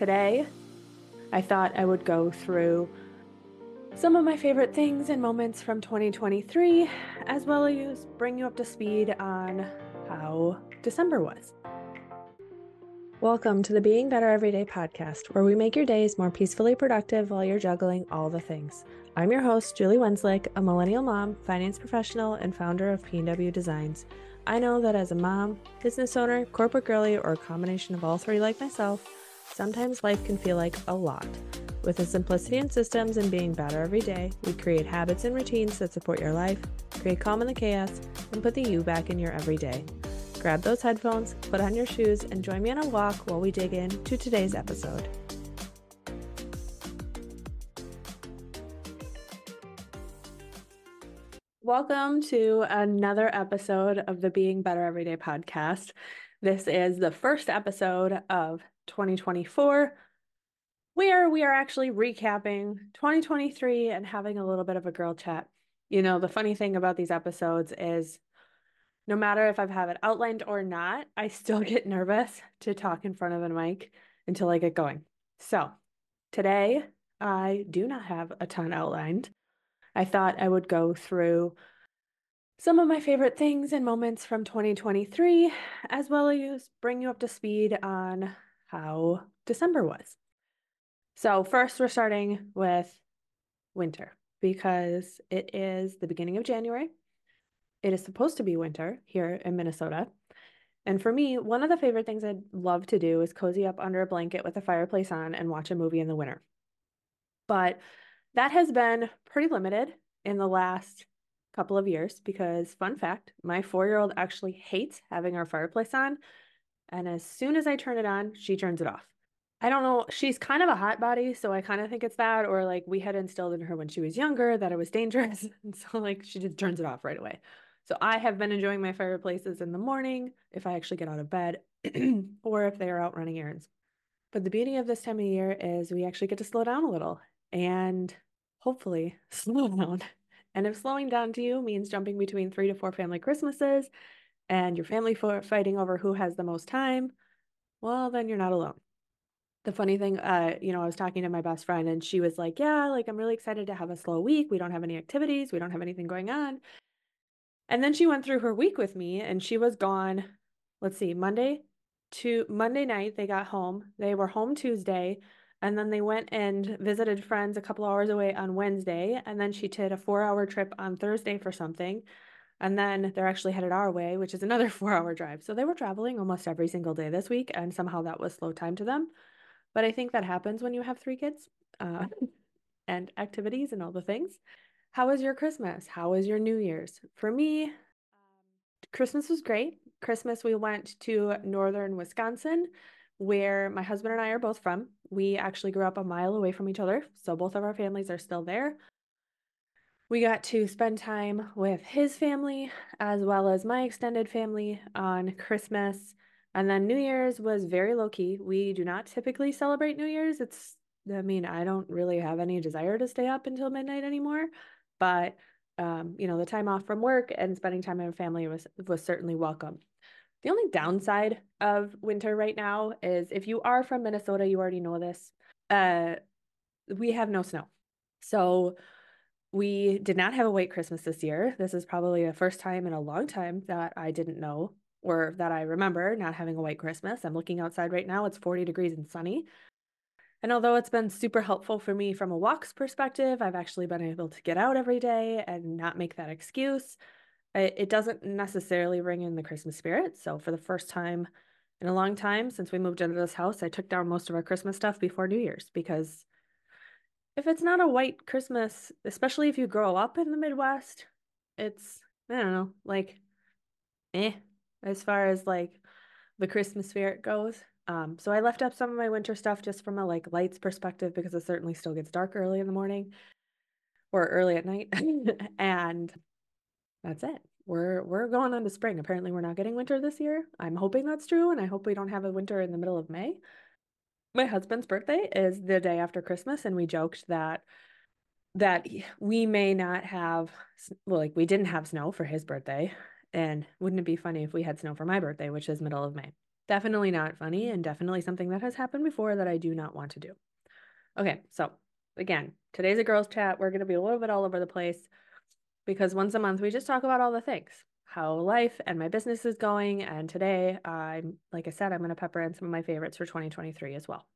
Today, I thought I would go through some of my favorite things and moments from 2023, as well as bring you up to speed on how December was. Welcome to the Being Better Everyday podcast, where we make your days more peacefully productive while you're juggling all the things. I'm your host, Julie Wenslick, a millennial mom, finance professional, and founder of P&W Designs. I know that as a mom, business owner, corporate girly, or a combination of all three like myself, sometimes life can feel like a lot. With the simplicity in systems and being better every day, we create habits and routines that support your life, create calm in the chaos, and put the you back in your everyday. Grab those headphones, put on your shoes, and join me on a walk while we dig in to today's episode. Welcome to another episode of the Being Better Everyday podcast. This is the first episode of 2024, where we are actually recapping 2023 and having a little bit of a girl chat. You know, the funny thing about these episodes is no matter if I have it outlined or not, I still get nervous to talk in front of a mic until I get going. So today, I do not have a ton outlined. I thought I would go through some of my favorite things and moments from 2023, as well as bring you up to speed on how December was. So, first, we're starting with winter because it is the beginning of January. It is supposed to be winter here in Minnesota. And for me, one of the favorite things I'd love to do is cozy up under a blanket with a fireplace on and watch a movie in the winter. But that has been pretty limited in the last couple of years because, fun fact, my four year old actually hates having our fireplace on and as soon as I turn it on, she turns it off. I don't know. She's kind of a hot body, so I kind of think it's that, or like we had instilled in her when she was younger that it was dangerous. And so, like, she just turns it off right away. So, I have been enjoying my fireplaces in the morning if I actually get out of bed or if they are out running errands. But the beauty of this time of year is we actually get to slow down a little and hopefully slow down. And if slowing down to you means jumping between three to four family Christmases and your family fighting over who has the most time, well, then you're not alone. The funny thing, uh, you know, I was talking to my best friend and she was like, Yeah, like I'm really excited to have a slow week. We don't have any activities, we don't have anything going on. And then she went through her week with me and she was gone, let's see, Monday to Monday night, they got home. They were home Tuesday. And then they went and visited friends a couple hours away on Wednesday. And then she did a four hour trip on Thursday for something. And then they're actually headed our way, which is another four hour drive. So they were traveling almost every single day this week, and somehow that was slow time to them. But I think that happens when you have three kids uh, and activities and all the things. How was your Christmas? How was your New Year's? For me, um, Christmas was great. Christmas, we went to northern Wisconsin, where my husband and I are both from. We actually grew up a mile away from each other. So both of our families are still there we got to spend time with his family as well as my extended family on Christmas. And then New Year's was very low key. We do not typically celebrate New Year's. It's, I mean, I don't really have any desire to stay up until midnight anymore. But, um, you know, the time off from work and spending time with family was, was certainly welcome. The only downside of winter right now is if you are from Minnesota, you already know this. Uh, we have no snow. So, we did not have a white Christmas this year. This is probably the first time in a long time that I didn't know or that I remember not having a white Christmas. I'm looking outside right now, it's 40 degrees and sunny. And although it's been super helpful for me from a walks perspective, I've actually been able to get out every day and not make that excuse. It, doesn't necessarily bring in the Christmas spirit. So, for the first time in a long time since we moved into this house, I took down most of our Christmas stuff before New Year's because if it's not a white Christmas, especially if you grow up in the Midwest, it's I don't know, like eh as far as like the Christmas spirit goes. Um, so I left up some of my winter stuff just from a like lights perspective because it certainly still gets dark early in the morning or early at night. and that's it. We're we're going on to spring. Apparently we're not getting winter this year. I'm hoping that's true and I hope we don't have a winter in the middle of May my husband's birthday is the day after Christmas, and we joked that that we may not have well, like we didn't have snow for his birthday, and wouldn't it be funny if we had snow for my birthday, which is middle of May? Definitely not funny and definitely something that has happened before that I do not want to do. Okay, so again, today's a girls' chat. We're going to be a little bit all over the place because once a month we just talk about all the things how life and my business is going. And today, I'm like I said, I'm going to pepper in some of my favorites for 2023 as well.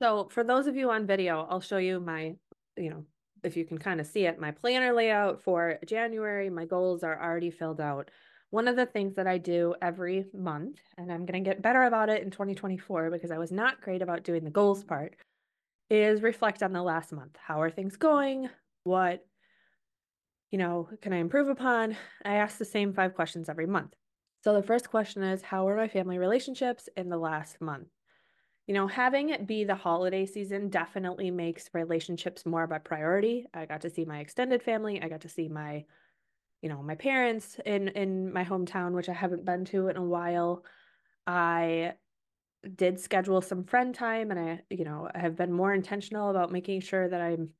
So, for those of you on video, I'll show you my, you know, if you can kind of see it, my planner layout for January. My goals are already filled out. One of the things that I do every month, and I'm going to get better about it in 2024 because I was not great about doing the goals part, is reflect on the last month. How are things going? What, you know, can I improve upon? I ask the same five questions every month. So the first question is How were my family relationships in the last month? You know, having it be the holiday season definitely makes relationships more of a priority. I got to see my extended family. I got to see my, you know, my parents in in my hometown, which I haven't been to in a while. I did schedule some friend time and I, you know, have been more intentional about making sure that I'm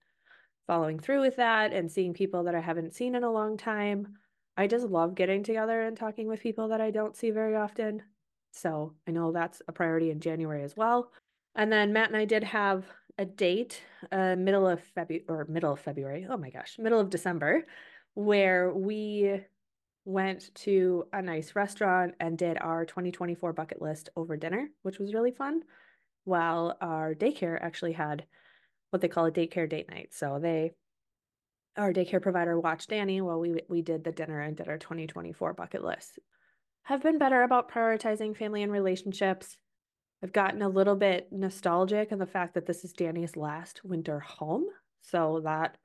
following through with that and seeing people that I haven't seen in a long time. I just love getting together and talking with people that I don't see very often. So I know that's a priority in January as well. And then Matt and I did have a date, uh, middle of February or middle of February. Oh my gosh, middle of December, where we went to a nice restaurant and did our 2024 bucket list over dinner, which was really fun. While our daycare actually had what they call a daycare date night. So they our daycare provider watched Danny while we we did the dinner and did our 2024 bucket list. Have been better about prioritizing family and relationships. I've gotten a little bit nostalgic in the fact that this is Danny's last winter home. So that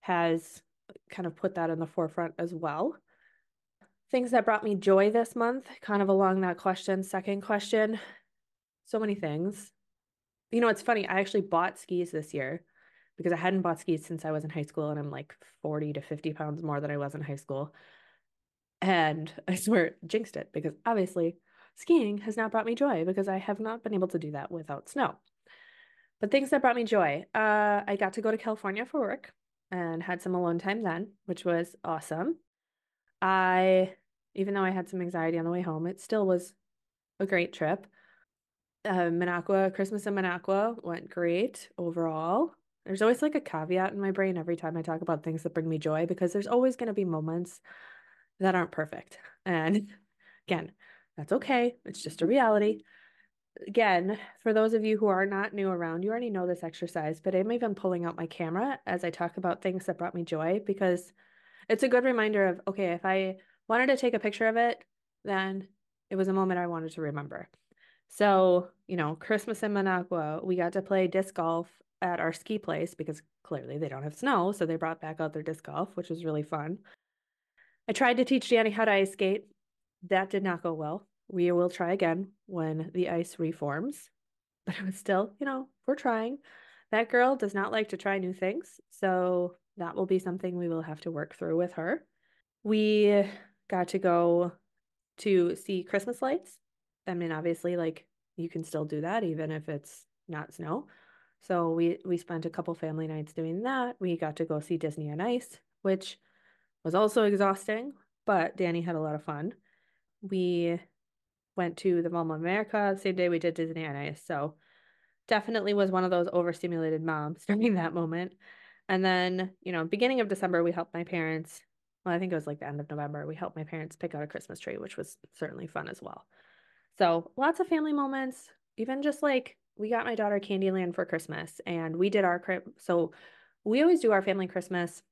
has kind of put that in the forefront as well. Things that brought me joy this month, kind of along that question, second question. So many things. You know, it's funny. I actually bought skis this year because I hadn't bought skis since I was in high school and I'm like 40 to 50 pounds more than I was in high school. And I swear, jinxed it because obviously skiing has not brought me joy because I have not been able to do that without snow. But things that brought me joy, uh, I got to go to California for work and had some alone time then, which was awesome. I even though I had some anxiety on the way home, it still was a great trip. Uh, Christmas in Minocqua went great overall. There's always like a caveat in my brain every time I talk about things that bring me joy because there's always going to be moments that aren't perfect. And again, that's okay. It's just a reality. Again, for those of you who are not new around, you already know this exercise, but I'm even pulling out my camera as I talk about things that brought me joy because it's a good reminder of okay, if I wanted to take a picture of it, then it was a moment I wanted to remember. So, you know, Christmas in Minocqua, we got to play disc golf at our ski place because clearly they don't have snow. So they brought back out their disc golf, which was really fun. I tried to teach Danny how to ice skate. That did not go well. We will try again when the ice reforms. But it was still, you know, we're trying. That girl does not like to try new things. So that will be something we will have to work through with her. We got to go to see Christmas lights. I mean, obviously, like you can still do that even if it's not snow. So we we spent a couple family nights doing that. We got to go see Disney on Ice, which was also exhausting, but Danny had a lot of fun. We went to the Mall of America same day we did Disney on Ice. So definitely was one of those overstimulated moms during that moment. And then, you know, beginning of December, we helped my parents well, I think it was like the end of November, we helped my parents pick out a Christmas tree, which was certainly fun as well. So lots of family moments, even just like we got my daughter Candyland for Christmas and we did our, so we always do our family Christmas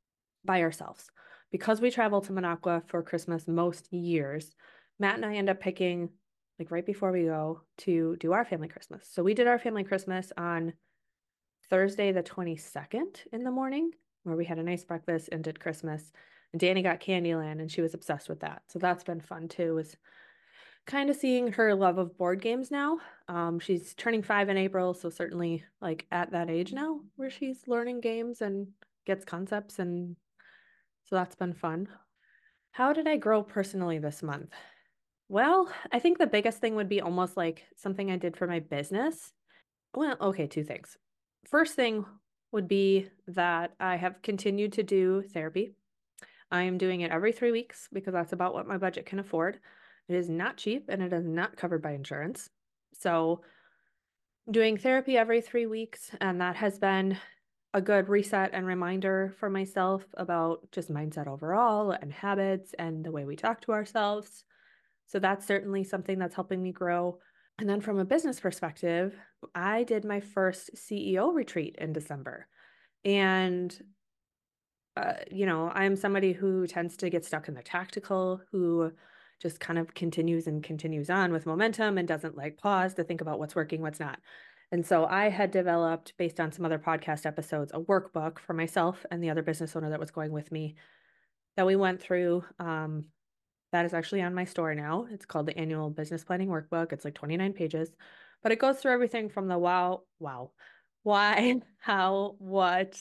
by ourselves because we travel to Minocqua for Christmas most years. Matt and I end up picking like right before we go to do our family Christmas. So we did our family Christmas on Thursday, the 22nd in the morning, where we had a nice breakfast and did Christmas. And Danny got Candyland and she was obsessed with that. So that's been fun too, is kind of seeing her love of board games now. Um, she's turning five in April, so certainly like at that age now where she's learning games and gets concepts and so that's been fun. How did I grow personally this month? Well, I think the biggest thing would be almost like something I did for my business. Well, okay, two things. First thing would be that I have continued to do therapy. I am doing it every three weeks because that's about what my budget can afford. It is not cheap and it is not covered by insurance. So, doing therapy every three weeks, and that has been a good reset and reminder for myself about just mindset overall and habits and the way we talk to ourselves. So, that's certainly something that's helping me grow. And then from a business perspective, I did my first CEO retreat in December. And uh, you know, I'm somebody who tends to get stuck in the tactical, who just kind of continues and continues on with momentum and doesn't like pause to think about what's working, what's not. And so I had developed, based on some other podcast episodes, a workbook for myself and the other business owner that was going with me that we went through. Um, that is actually on my store now. It's called the Annual Business Planning Workbook. It's like 29 pages, but it goes through everything from the wow, wow, why, how, what,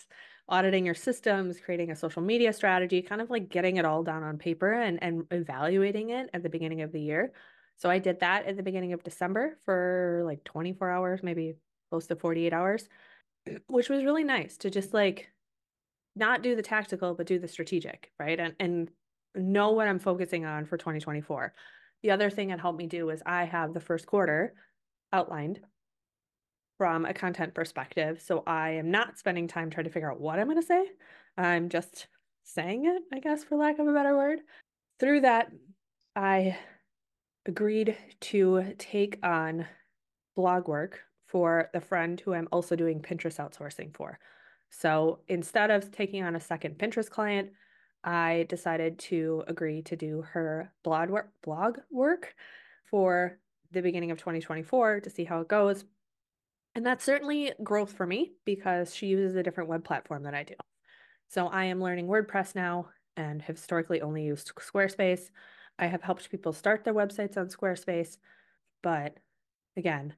auditing your systems, creating a social media strategy, kind of like getting it all down on paper and, and evaluating it at the beginning of the year. So I did that at the beginning of December for like 24 hours, maybe close to 48 hours, which was really nice to just like not do the tactical, but do the strategic, right? And and know what I'm focusing on for 2024. The other thing it helped me do was I have the first quarter outlined from a content perspective. So I am not spending time trying to figure out what I'm going to say. I'm just saying it, I guess, for lack of a better word. Through that, I agreed to take on blog work for the friend who I'm also doing Pinterest outsourcing for. So instead of taking on a second Pinterest client, I decided to agree to do her blog work, blog work for the beginning of 2024 to see how it goes. And that's certainly growth for me because she uses a different web platform than I do. So I am learning WordPress now and have historically only used Squarespace. I have helped people start their websites on Squarespace, but again,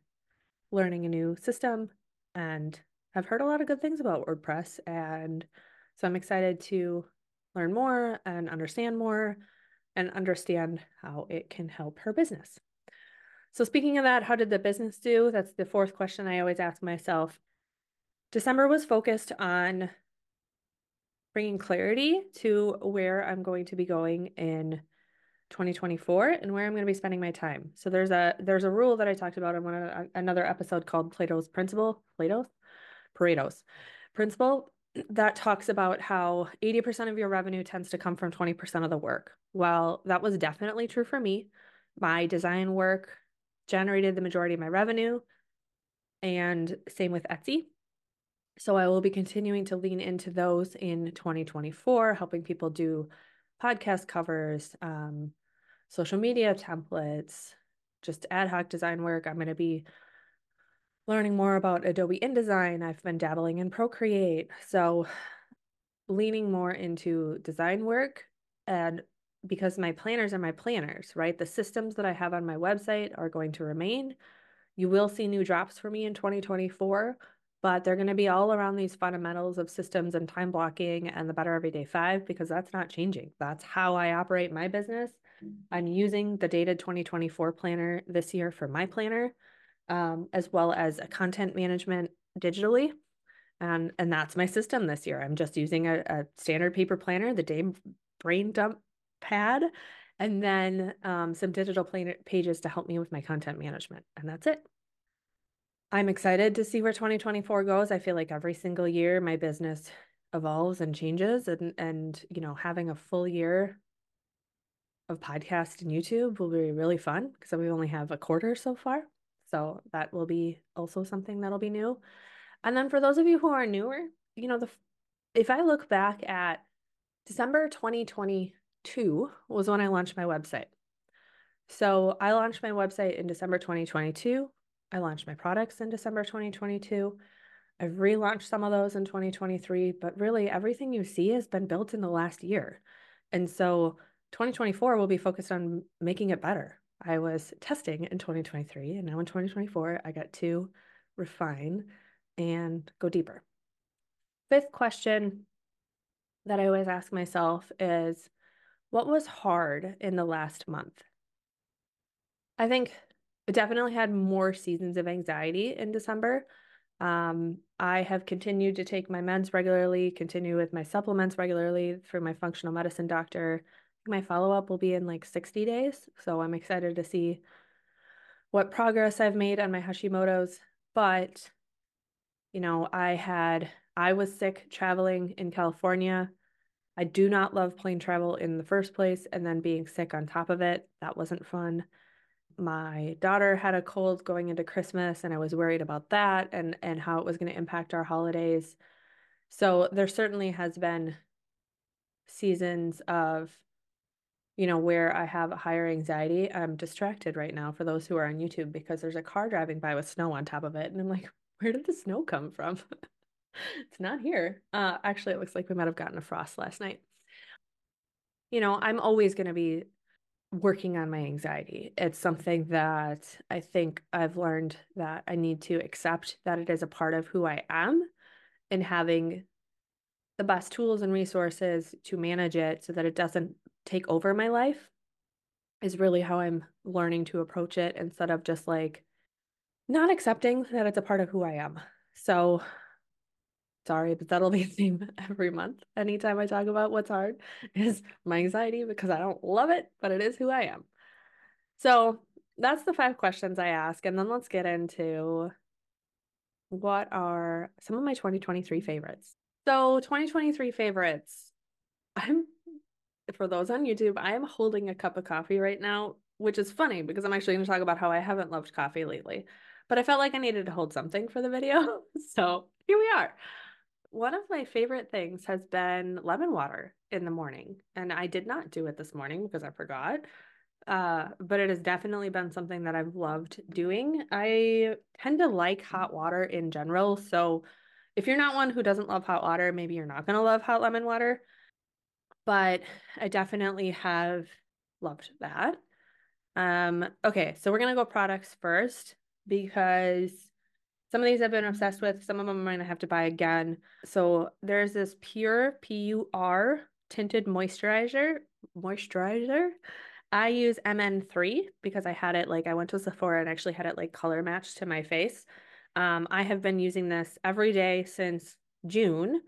learning a new system and I've heard a lot of good things about WordPress. And so I'm excited to learn more and understand more and understand how it can help her business. So, speaking of that, how did the business do? That's the fourth question I always ask myself. December was focused on bringing clarity to where I'm going to be going in 2024 and where I'm going to be spending my time. So there's a there's a rule that I talked about in one of, uh, another episode called Plato's principle, Plato's Pareto's principle that talks about how 80% of your revenue tends to come from 20% of the work. Well, that was definitely true for me. My design work generated the majority of my revenue and same with Etsy. So I will be continuing to lean into those in 2024, helping people do podcast covers, um, social media templates, just ad hoc design work. I'm going to be learning more about Adobe InDesign. I've been dabbling in Procreate. So leaning more into design work and because my planners are my planners, right? The systems that I have on my website are going to remain. You will see new drops for me in 2024, but they're going to be all around these fundamentals of systems and time blocking and the Better Everyday Five because that's not changing. That's how I operate my business. I'm using the dated 2024 planner this year for my planner, um, as well as a content management digitally. And, and that's my system this year. I'm just using a, a standard paper planner, the day brain dump pad, and then um, some digital pages to help me with my content management. And that's it. I'm excited to see where 2024 goes. I feel like every single year my business evolves and changes and and you know having a full year of podcast and YouTube will be really fun because we only have a quarter so far. So that will be also something that'll be new. And then for those of you who are newer, you know, the if I look back at December 2022 was when I launched my website. So I launched my website in December 2022. I launched my products in December 2022. I've relaunched some of those in 2023, but really everything you see has been built in the last year. And so 2024 will be focused on making it better. I was testing in 2023, and now in 2024, I got to refine and go deeper. Fifth question that I always ask myself is what was hard in the last month? I think I definitely had more seasons of anxiety in December. Um, I have continued to take my meds regularly, continue with my supplements regularly through my functional medicine doctor, My follow-up will be in like 60 days, so I'm excited to see what progress I've made on my Hashimoto's. But, you know, I had, I was sick traveling in California. I do not love plane travel in the first place, and then being sick on top of it, that wasn't fun. My daughter had a cold going into Christmas, and I was worried about that and and how it was going to impact our holidays. So there certainly has been seasons of, you know, where I have a higher anxiety. I'm distracted right now for those who are on YouTube because there's a car driving by with snow on top of it. And I'm like, where did the snow come from? It's not here. Uh, actually, it looks like we might have gotten a frost last night. You know, I'm always going to be working on my anxiety. It's something that I think I've learned that I need to accept that it is a part of who I am and having the best tools and resources to manage it so that it doesn't take over my life is really how I'm learning to approach it instead of just like not accepting that it's a part of who I am. So sorry, but that'll be the theme every month. Anytime I talk about what's hard is my anxiety because I don't love it, but it is who I am. So that's the five questions I ask. And then let's get into what are some of my 2023 favorites. So 2023 favorites. I'm for those on YouTube, I am holding a cup of coffee right now, which is funny because I'm actually going to talk about how I haven't loved coffee lately. But I felt like I needed to hold something for the video. So here we are. One of my favorite things has been lemon water in the morning. And I did not do it this morning because I forgot. Uh, but it has definitely been something that I've loved doing. I tend to like hot water in general. So if you're not one who doesn't love hot water, maybe you're not going to love hot lemon water. But I definitely have loved that. Um, okay, so we're going to go products first because some of these I've been obsessed with. Some of them I'm going to have to buy again. So there's this Pure P-U-R tinted moisturizer. Moisturizer. I use MN3 because I had it like I went to Sephora and actually had it like color matched to my face. Um, I have been using this every day since June,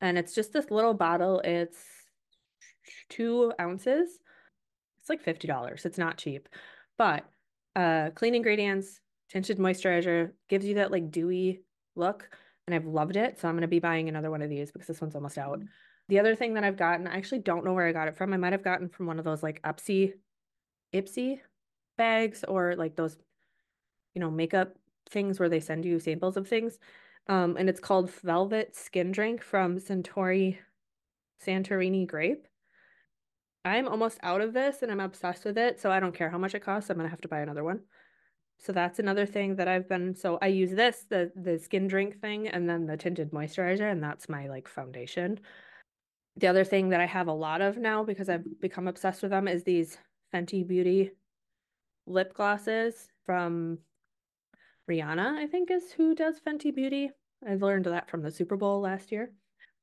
and it's just this little bottle. It's two ounces. It's like $50. It's not cheap, but uh, clean ingredients, tinted moisturizer gives you that like dewy look, and I've loved it. So I'm going to be buying another one of these because this one's almost out. The other thing that I've gotten, I actually don't know where I got it from. I might have gotten from one of those like Ipsy, Ipsy bags or like those, you know, makeup things where they send you samples of things. Um, and it's called Velvet Skin Drink from Suntory Santorini Grape. I'm almost out of this and I'm obsessed with it, so I don't care how much it costs. I'm gonna have to buy another one. So that's another thing that I've been so I use this, the the skin drink thing, and then the tinted moisturizer, and that's my like foundation. The other thing that I have a lot of now because I've become obsessed with them is these Fenty Beauty lip glosses from Rihanna, I think is who does Fenty Beauty. I learned that from the Super Bowl last year.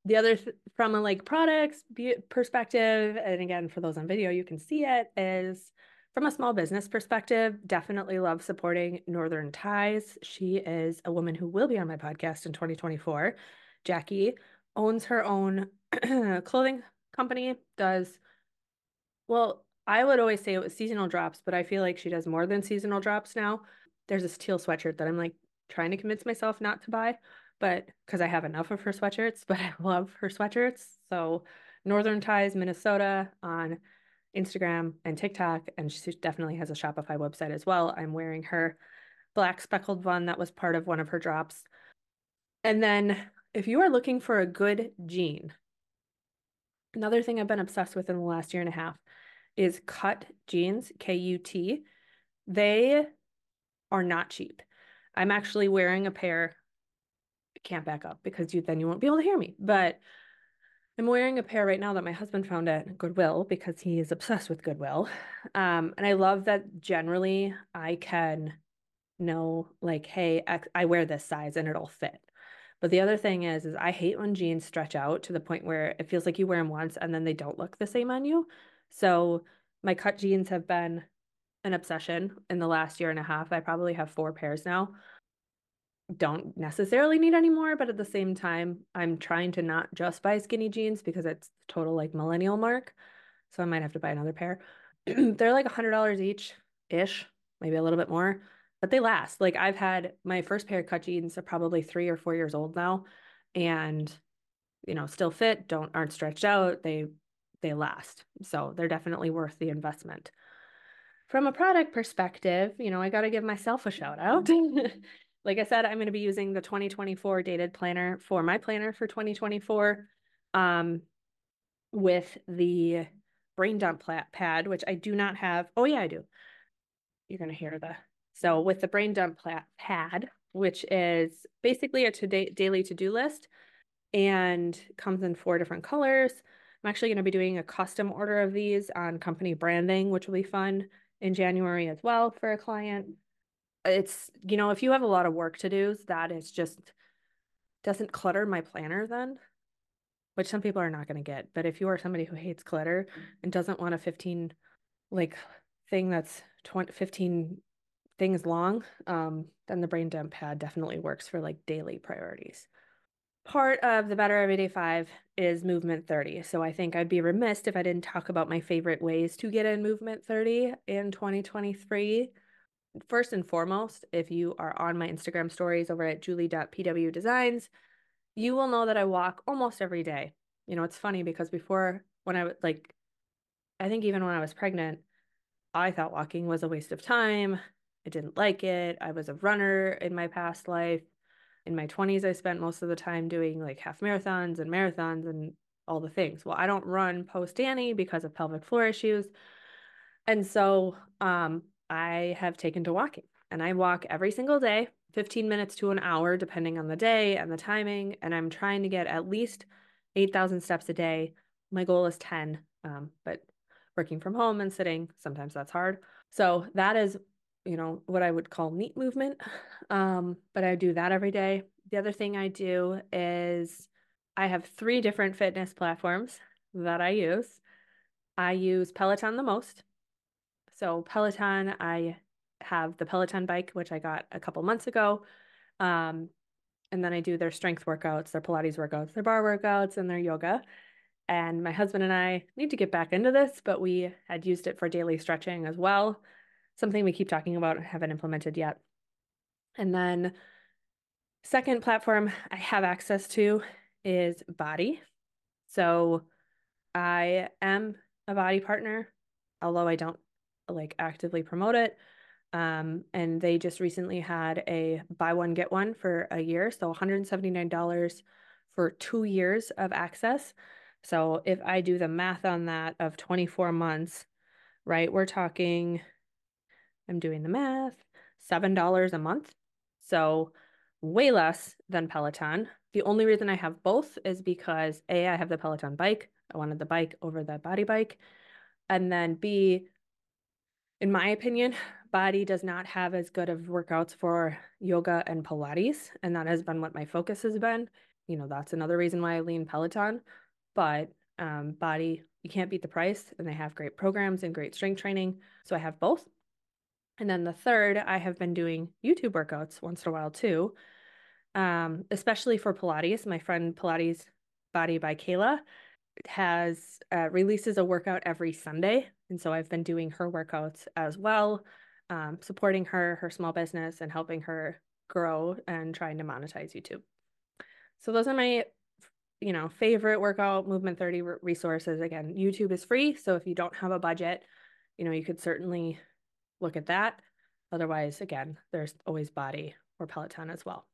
The other th from a like products perspective, and again for those on video, you can see it is from a small business perspective, definitely love supporting Northern Ties. She is a woman who will be on my podcast in 2024. Jackie owns her own clothing company, does well, I would always say it was seasonal drops, but I feel like she does more than seasonal drops now. There's this teal sweatshirt that I'm like trying to convince myself not to buy, but because I have enough of her sweatshirts, but I love her sweatshirts. So Northern Ties, Minnesota on Instagram and TikTok, and she definitely has a Shopify website as well. I'm wearing her black speckled one that was part of one of her drops. And then if you are looking for a good jean, another thing I've been obsessed with in the last year and a half is KUT jeans, K U T. They are not cheap. I'm actually wearing a pair. Can't back up because you then you won't be able to hear me. But I'm wearing a pair right now that my husband found at Goodwill because he is obsessed with Goodwill. Um, and I love that generally I can know like, hey, I wear this size and it'll fit. But the other thing is, is I hate when jeans stretch out to the point where it feels like you wear them once and then they don't look the same on you. So my KUT jeans have been an obsession in the last year and a half. I probably have four pairs now. Don't necessarily need anymore, but at the same time, I'm trying to not just buy skinny jeans because it's total like millennial mark. so I might have to buy another pair. They're like $100 each ish, maybe a little bit more, but they last. Like I've had my first pair of KUT jeans are probably three or four years old now and you know, still fit, don't aren't stretched out. They they last. So they're definitely worth the investment. From a product perspective, you know, I got to give myself a shout out. like I said, I'm going to be using the 2024 dated planner for my planner for 2024 um, with the brain dump pad, which I do not have. Oh, yeah, I do. You're going to hear the. So with the brain dump pad, which is basically a to daily to-do list and comes in four different colors. I'm actually going to be doing a custom order of these on company branding, which will be fun in January as well for a client. It's, you know, if you have a lot of work to do, that is just doesn't clutter my planner then, which some people are not going to get. But if you are somebody who hates clutter and doesn't want a 15 like thing that's 20, 15 things long, um, then the brain dump pad definitely works for like daily priorities part of the Better Everyday Five is Movement 30. So I think I'd be remiss if I didn't talk about my favorite ways to get in Movement 30 in 2023. First and foremost, if you are on my Instagram stories over at julie.pwdesigns, you will know that I walk almost every day. You know, it's funny because before, when I was like, I think even when I was pregnant, I thought walking was a waste of time. I didn't like it. I was a runner in my past life in my 20s, I spent most of the time doing like half marathons and marathons and all the things. Well, I don't run post Danny because of pelvic floor issues. And so um, I have taken to walking and I walk every single day, 15 minutes to an hour, depending on the day and the timing. And I'm trying to get at least 8,000 steps a day. My goal is 10, um, but working from home and sitting, sometimes that's hard. So that is you know, what I would call NEAT movement. Um, but I do that every day. The other thing I do is I have three different fitness platforms that I use. I use Peloton the most. So, Peloton, I have the Peloton bike, which I got a couple months ago. Um, and then I do their strength workouts, their Pilates workouts, their barre workouts, and their yoga. And my husband and I need to get back into this, but we had used it for daily stretching as well something we keep talking about and haven't implemented yet. And then second platform I have access to is BODi. So I am a BODi partner, although I don't like actively promote it. Um, and they just recently had a buy one, get one for a year. So $179 for two years of access. So if I do the math on that of 24 months, right, we're talking I'm doing the math, $7 a month. So way less than Peloton. The only reason I have both is because A, I have the Peloton bike. I wanted the bike over the BODi bike. And then B, in my opinion, BODi does not have as good of workouts for yoga and Pilates. And that has been what my focus has been. You know, that's another reason why I lean Peloton. But um, BODi, you can't beat the price. And they have great programs and great strength training. So I have both. And then the third, I have been doing YouTube workouts once in a while too, um, especially for Pilates. My friend Pilates Body by Kayla has uh, releases a workout every Sunday, and so I've been doing her workouts as well, um, supporting her, her small business, and helping her grow and trying to monetize YouTube. So those are my you know favorite workout movement 30 resources again youtube is free so if you don't have a budget you know you could certainly look at that. Otherwise, again, there's always BODi or Peloton as well.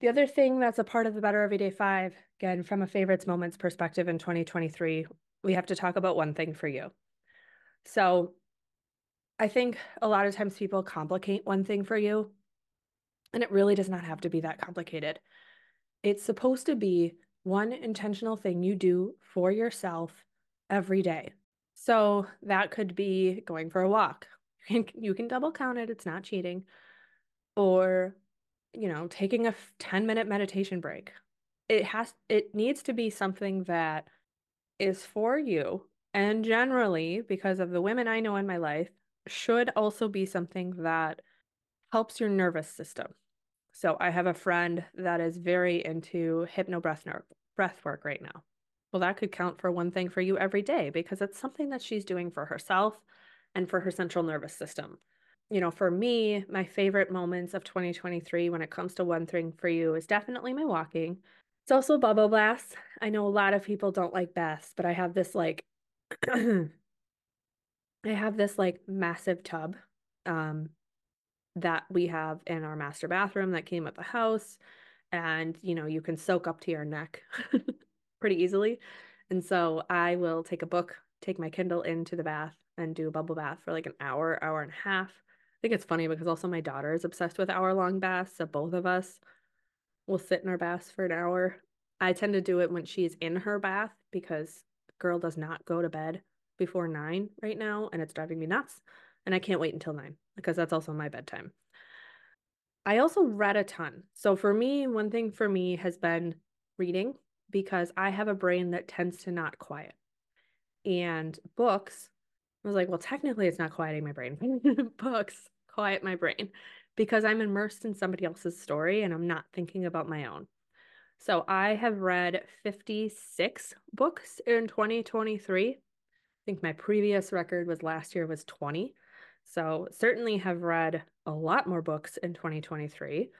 The other thing that's a part of the Better Everyday Five, again, from a favorites moments perspective in 2023, we have to talk about one thing for you. So I think a lot of times people complicate one thing for you, and it really does not have to be that complicated. It's supposed to be one intentional thing you do for yourself every day. So that could be going for a walk, you can double count it, it's not cheating. Or, you know, taking a 10 minute meditation break. It has, it needs to be something that is for you. And generally, because of the women I know in my life, should also be something that helps your nervous system. So I have a friend that is very into hypno breath, breath work right now. Well, that could count for one thing for you every day because it's something that she's doing for herself and for her central nervous system. You know, for me, my favorite moments of 2023 when it comes to one thing for you is definitely my walking. It's also bubble baths. I know a lot of people don't like baths, but I have this like I have this like massive tub um that we have in our master bathroom that came with the house and you know you can soak up to your neck pretty easily. And so I will take a book take my Kindle into the bath and do a bubble bath for like an hour hour and a half. I think it's funny because also my daughter is obsessed with hour long baths so both of us will sit in our baths for an hour. I tend to do it when she's in her bath because girl does not go to bed before nine right now and it's driving me nuts and I can't wait until nine because that's also my bedtime. I also read a ton. So for me, one thing for me has been reading because I have a brain that tends to not quiet. And books, I was like, well, technically it's not quieting my brain. books quiet my brain because I'm immersed in somebody else's story and I'm not thinking about my own. So I have read 56 books in 2023. I think my previous record was last year was 20. So certainly have read a lot more books in 2023.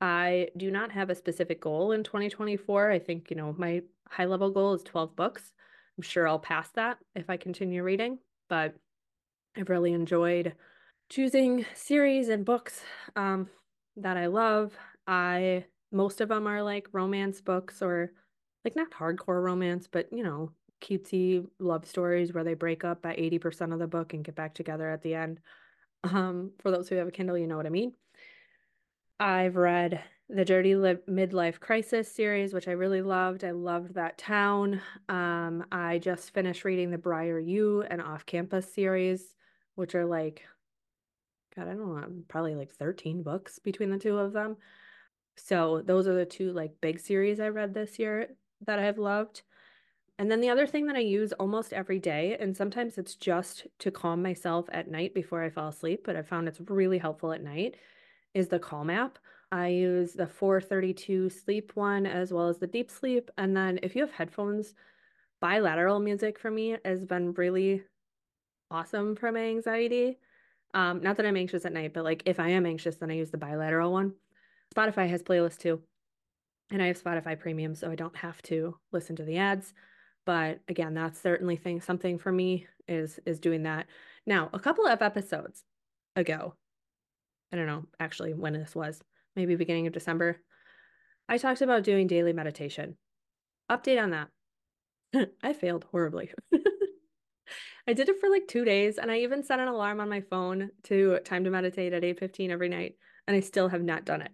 I do not have a specific goal in 2024. I think, you know, my high level goal is 12 books. I'm sure I'll pass that if I continue reading, but I've really enjoyed choosing series and books um, that I love. I most of them are like romance books or like not hardcore romance, but you know, cutesy love stories where they break up by 80% of the book and get back together at the end. Um, for those who have a Kindle, you know what I mean. I've read the Dirty Li- Midlife Crisis series, which I really loved. I loved that town. Um, I just finished reading the Briar U and Off Campus series, which are like, God, I don't know, probably like 13 books between the two of them. So those are the two like big series I read this year that I've loved. And then the other thing that I use almost every day, and sometimes it's just to calm myself at night before I fall asleep, but I found it's really helpful at night, is the Calm app. I use the 432 sleep one as well as the deep sleep. And then if you have headphones, bilateral music for me has been really awesome for my anxiety. Um, not that I'm anxious at night, but like if I am anxious, then I use the bilateral one. Spotify has playlists too. And I have Spotify Premium, so I don't have to listen to the ads. But again, that's certainly thing something for me is is doing that. Now, a couple of episodes ago, I don't know actually when this was, maybe beginning of December, I talked about doing daily meditation. Update on that. I failed horribly. I did it for like two days, and I even set an alarm on my phone to time to meditate at 8:15 every night, and I still have not done it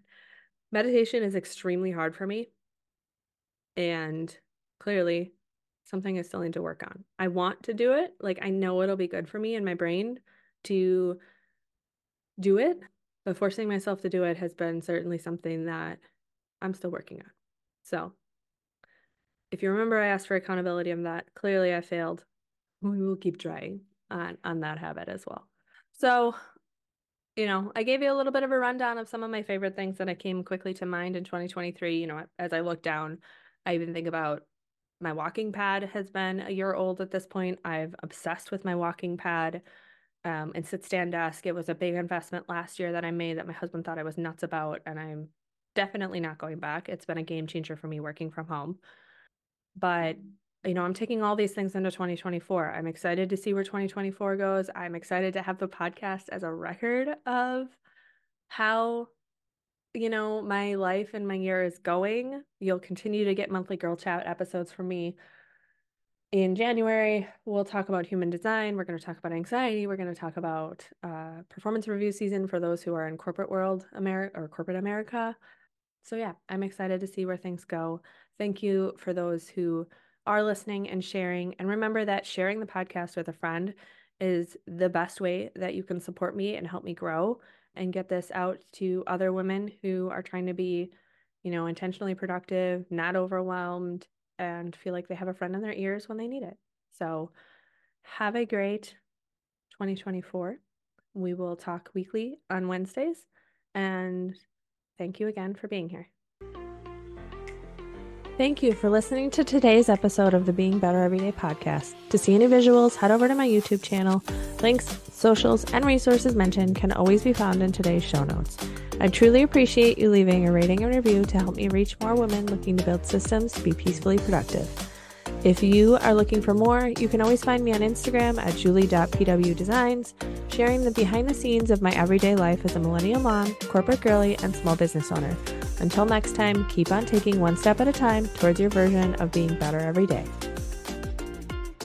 meditation is extremely hard for me. And clearly, something I still need to work on. I want to do it. Like, I know it'll be good for me and my brain to do it, but forcing myself to do it has been certainly something that I'm still working on. So, if you remember, I asked for accountability on that. Clearly, I failed. We will keep trying on, on that habit as well. So, you know, I gave you a little bit of a rundown of some of my favorite things that I came quickly to mind in 2023. You know, as I look down, I even think about my walking pad has been a year old at this point. I've obsessed with my walking pad um, and sit stand desk. It was a big investment last year that I made that my husband thought I was nuts about, and I'm definitely not going back. It's been a game changer for me working from home. But you know, I'm taking all these things into 2024. I'm excited to see where 2024 goes. I'm excited to have the podcast as a record of how, you know, my life and my year is going. You'll continue to get monthly girl chat episodes from me. In January, we'll talk about human design. We're going to talk about anxiety. We're going to talk about uh, performance review season for those who are in corporate world America or corporate America. So, yeah, I'm excited to see where things go. Thank you for those who are listening and sharing. And remember that sharing the podcast with a friend is the best way that you can support me and help me grow and get this out to other women who are trying to be, you know, intentionally productive, not overwhelmed, and feel like they have a friend in their ears when they need it. So, have a great 2024. We will talk weekly on Wednesdays. And thank you again for being here. Thank you for listening to today's episode of the Being Better Everyday podcast. To see any visuals, head over to my YouTube channel. Links, socials, and resources mentioned can always be found in today's show notes. I truly appreciate you leaving a rating and review to help me reach more women looking to build systems to be peacefully productive. If you are looking for more, you can always find me on Instagram at julie.pwdesigns, sharing the behind the scenes of my everyday life as a millennial mom, corporate girly, and small business owner. Until next time, keep on taking one step at a time towards your version of being better every day.